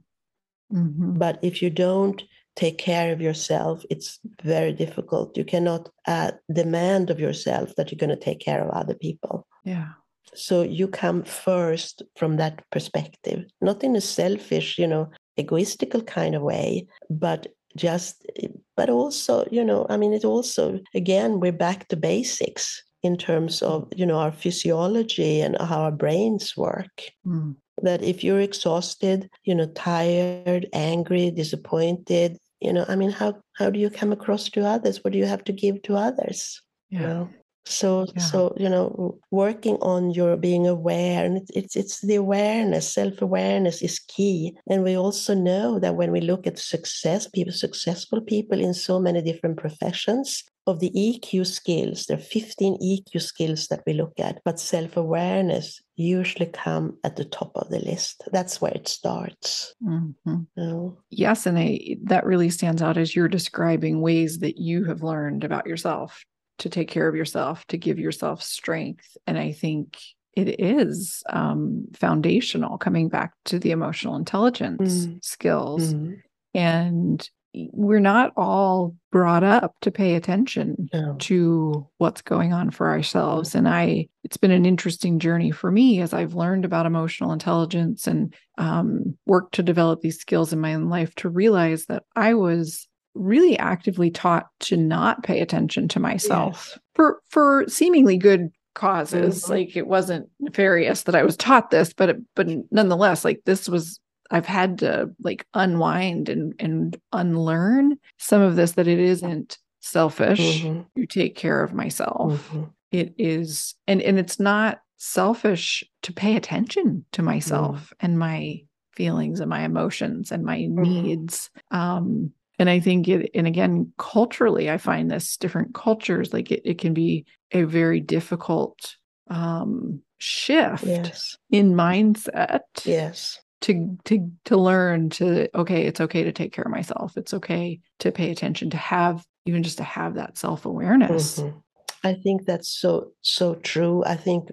Mm-hmm. But if you don't take care of yourself, it's very difficult. You cannot uh, demand of yourself that you're going to take care of other people. Yeah. So you come first from that perspective, not in a selfish, you know, egoistical kind of way, but just, but also, you know, I mean, it also, again, we're back to basics in terms of, you know, our physiology and how our brains work. Mm that if you're exhausted you know tired angry disappointed you know i mean how how do you come across to others what do you have to give to others yeah. you know so yeah. so you know working on your being aware and it's, it's it's the awareness self-awareness is key and we also know that when we look at success people successful people in so many different professions of the EQ skills, there are 15 EQ skills that we look at, but self awareness usually come at the top of the list. That's where it starts. Mm-hmm. Yes, and I, that really stands out as you're describing ways that you have learned about yourself to take care of yourself, to give yourself strength. And I think it is um, foundational coming back to the emotional intelligence mm skills. mm And we're not all brought up to pay attention No. to what's going on for ourselves and i it's been an interesting journey for me as i've learned about emotional intelligence and um, worked to develop these skills in my own life to realize that i was really actively taught to not pay attention to myself Yes. for for seemingly good causes Mhm. like it wasn't nefarious that i was taught this but it, but nonetheless like this was i've had to like unwind and and unlearn some of this that it isn't selfish Mhm, to take care of myself mhm. it is and and it's not selfish to pay attention to myself and my feelings and my emotions and my needs um and i think it and again culturally i find this different cultures like it, it can be a very difficult um shift Yes. in mindset Yes. To to to learn to okay it's okay to take care of myself. It's okay to pay attention to have even just to have that self-awareness. Mhm. I think that's so so true. I think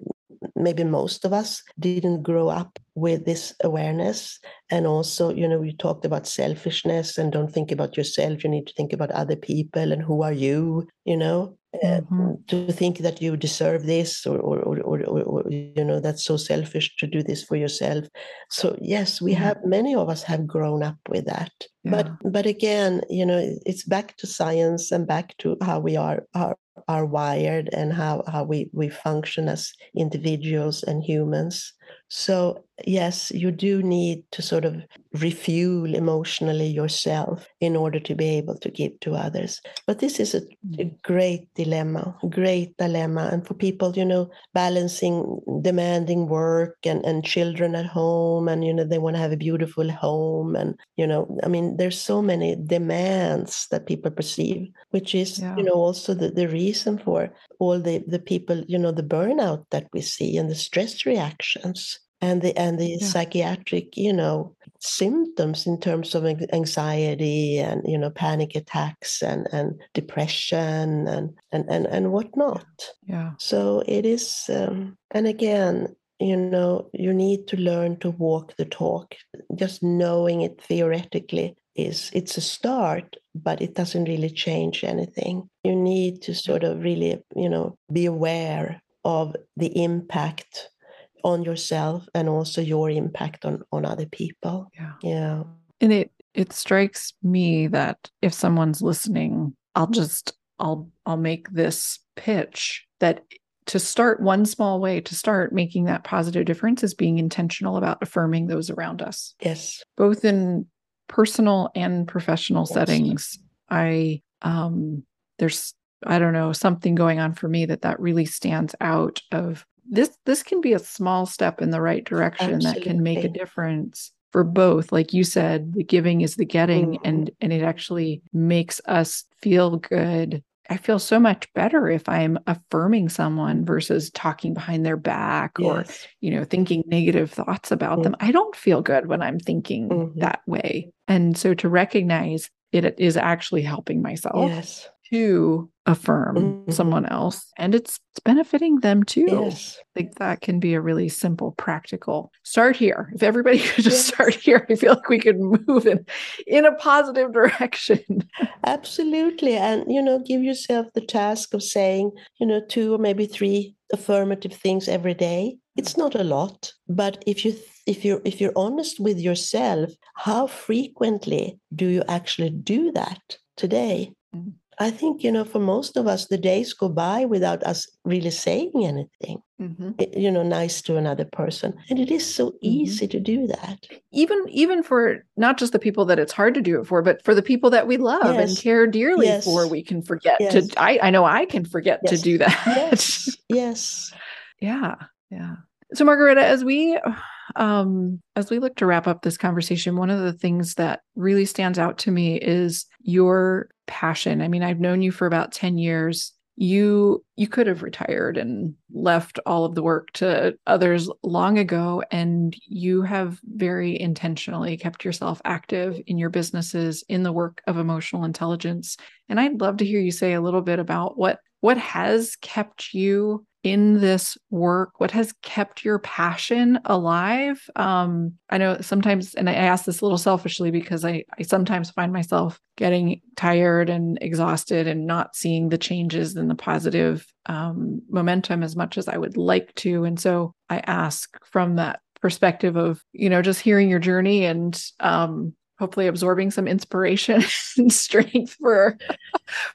maybe most of us didn't grow up with this awareness. And also you know we talked about selfishness and don't think about yourself. You need to think about other people and who are you you know Mhm. to think that you deserve this or or, or, or, or, or you know that's so selfish to do this for yourself so yes we Yeah. have many of us have grown up with that but but again you know it's back to science and back to how we are are, are wired and how how we we function as individuals and humans so yes you do need to sort of refuel emotionally yourself in order to be able to give to others. But this is a, a mm. great dilemma great dilemma. And for people you know balancing demanding work and and children at home and you know they want to have a beautiful home and you know i mean there's so many demands that people perceive which is Yeah. you know also the, the reason for all the the people you know the burnout that we see and the stress reactions and the and the Yeah. psychiatric you know symptoms in terms of anxiety and you know panic attacks and and depression and and and, and whatnot. Yeah. So it is um, and again you know you need to learn to walk the talk. Just knowing it theoretically is it's a start but it doesn't really change anything. You need to sort of really you know be aware of the impact on yourself and also your impact on on other people. Yeah. Yeah. And it it strikes me that if someone's listening i'll just i'll i'll make this pitch that to start one small way to start making that positive difference is being intentional about affirming those around us. Yes. Both in personal and professional Yes. settings i um there's i don't know something going on for me that that really stands out of this this can be a small step in the right direction that can make a difference for both. Like you said the giving is the getting Mhm. and and it actually makes us feel good. I feel so much better if i'm affirming someone versus talking behind their back or you know thinking negative thoughts about them. I don't feel good when i'm thinking Mhm. that way. And so to recognize it is actually helping myself. Yes to affirm Mhm. someone else and it's, it's benefiting them too yes I think that can be a really simple practical start here if everybody (laughs) could just Yes. start here i feel like we could move in in a positive (laughs) direction Absolutely. And, you know, give yourself the task of saying, you know, two or maybe three affirmative things every day. It's not a lot, but if you if you're if you're honest with yourself, how frequently do you actually do that today? Mm. I think, you know, for most of us, the days go by without us really saying anything, i- you know, nice to another person. And it is so mm-hmm. easy to do that. even even for not just the people that it's hard to do it for but for the people that we love and care dearly Yes. for we can forget Yes. to I, I know i can forget to do that Yes. (laughs) yes. yeah yeah so margareta as we um as we look to wrap up this conversation one of the things that really stands out to me is your passion. I mean i've known you for about 10 years. You you could have retired and left all of the work to others long ago and you have very intentionally kept yourself active in your businesses in the work of emotional intelligence. And i'd love to hear you say a little bit about what what has kept you in this work? What has kept your passion alive? Um, I know sometimes, and I ask this a little selfishly because I, I sometimes find myself getting tired and exhausted and not seeing the changes and the positive um, momentum as much as I would like to. And so I ask from that perspective of, you know, just hearing your journey and um, hopefully absorbing some inspiration (laughs) and strength for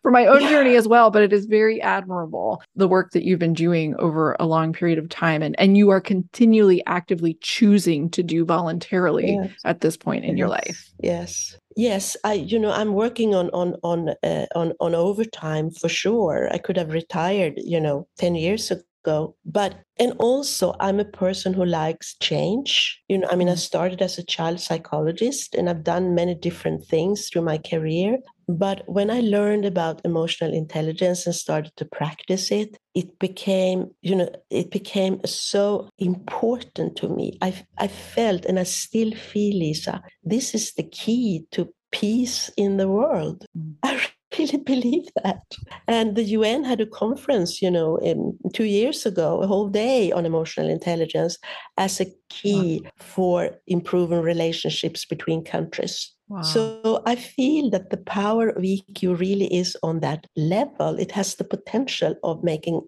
for my own yeah. journey as well but it is very admirable the work that you've been doing over a long period of time and and you are continually actively choosing to do voluntarily yes. at this point in yes. your life yes yes i you know i'm working on on on uh, on on overtime for sure i could have retired you know 10 years ago go. But and also i'm a person who likes change. You know i mean i mm. started as a child psychologist and i've done many different things through my career. But when i learned about emotional intelligence and started to practice it it became you know it became so important to me. I i felt and i still feel lisa this is the key to peace in the world. Mm. i (laughs) really believe that. And the UN had a conference, you know, in, two years ago, a whole day on emotional intelligence as a key wow. for improving relationships between countries. Wow. So I feel that the power of EQ really is on that level. It has the potential of making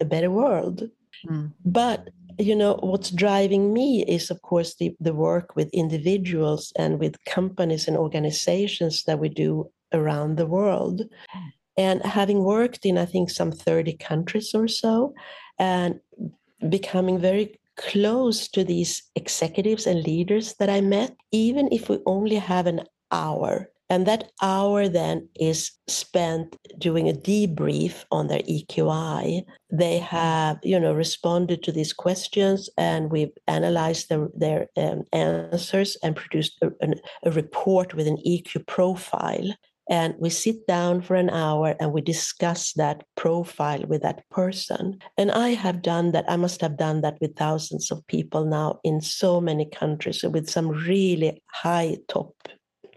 a better world. Mm. But you know what's driving me is of course the, the work with individuals and with companies and organizations that we do around the world. And having worked in, I think, some 30 countries or so, and becoming very close to these executives and leaders that I met, even if we only have an hour. And that hour then is spent doing a debrief on their EQI. They have, you know, responded to these questions, and we've analyzed their, their um, answers and produced a, a report with an EQ profile and we sit down for an hour and we discuss that profile with that person. And I have done that. I must have done that with thousands of people now in so many countries with some really high top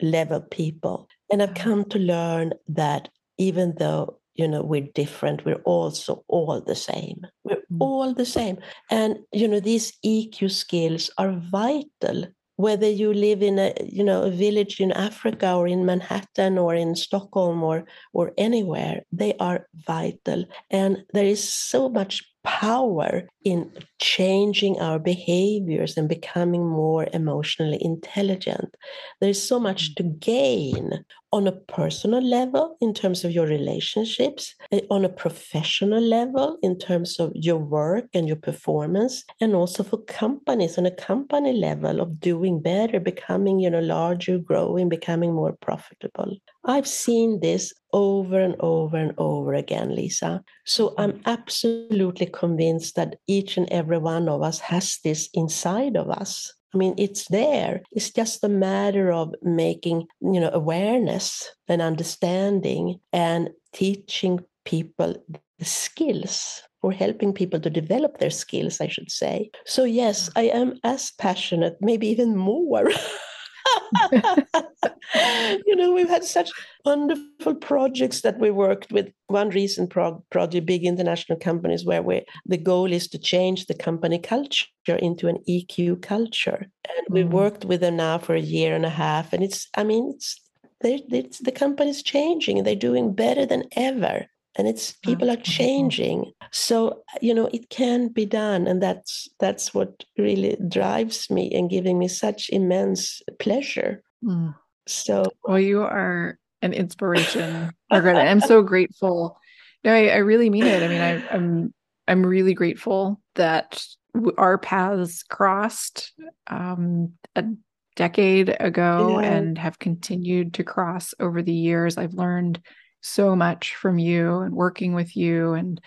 level people. And I've come to learn that even though you know we're different we're also all the same we're mm. all the same and you know these eq skills are vital whether you live in a you know a village in Africa or in Manhattan or in Stockholm or or anywhere, they are vital. And there is so much power in changing our behaviors and becoming more emotionally intelligent. There is so much mm. to gain on a personal level in terms of your relationships, eh, on a professional level in terms of your work and your performance, and also for companies on a company level of doing better, becoming you know larger, growing, becoming more profitable. I've seen this over and over and over again, Lisa. So I'm absolutely convinced that each and every one of us has this inside of us. I mean, it's there. It's just a matter of making, you know, awareness and understanding and teaching people the skills or helping people to develop their skills, I should say. So, yes, mm. I am as passionate, maybe even more (laughs) (laughs) you know, we've had such wonderful projects that we worked with. One recent pro- project, big international companies, where we the goal is to change the company culture into an EQ culture, and mm. we worked with them now for a year and a half. And it's, I mean, it's, it's the company's changing, they're doing better than ever and it's people are changing. So you know it can be done and that's that's what really drives me and giving me such immense pleasure. Mm. so well you are an inspiration margaret i'm so grateful. No I, I, really mean it. I mean I, i'm i'm really grateful that our paths crossed um, a decade ago yeah. and have continued to cross over the years. I've learned so much from you and working with you and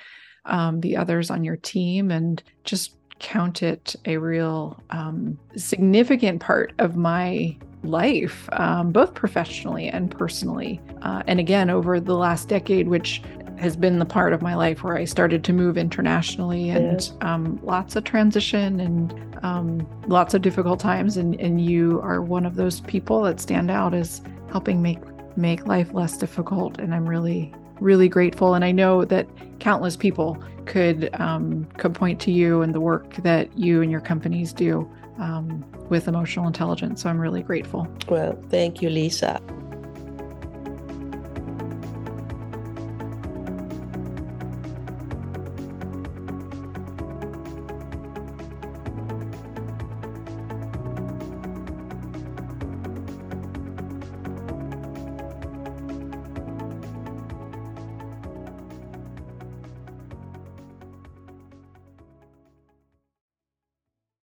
um, the others on your team and just count it a real um, significant part of my life, um, both professionally and personally. Uh, and again, over the last decade, which has been the part of my life where I started to move internationally and um, lots of transition and um, lots of difficult times. And, and you are one of those people that stand out as helping make make life less difficult. And I'm really really grateful. And I know that countless people could um, could point to you and the work that you and your companies do um, with emotional intelligence. So I'm really grateful. Well, thank you, Lisa.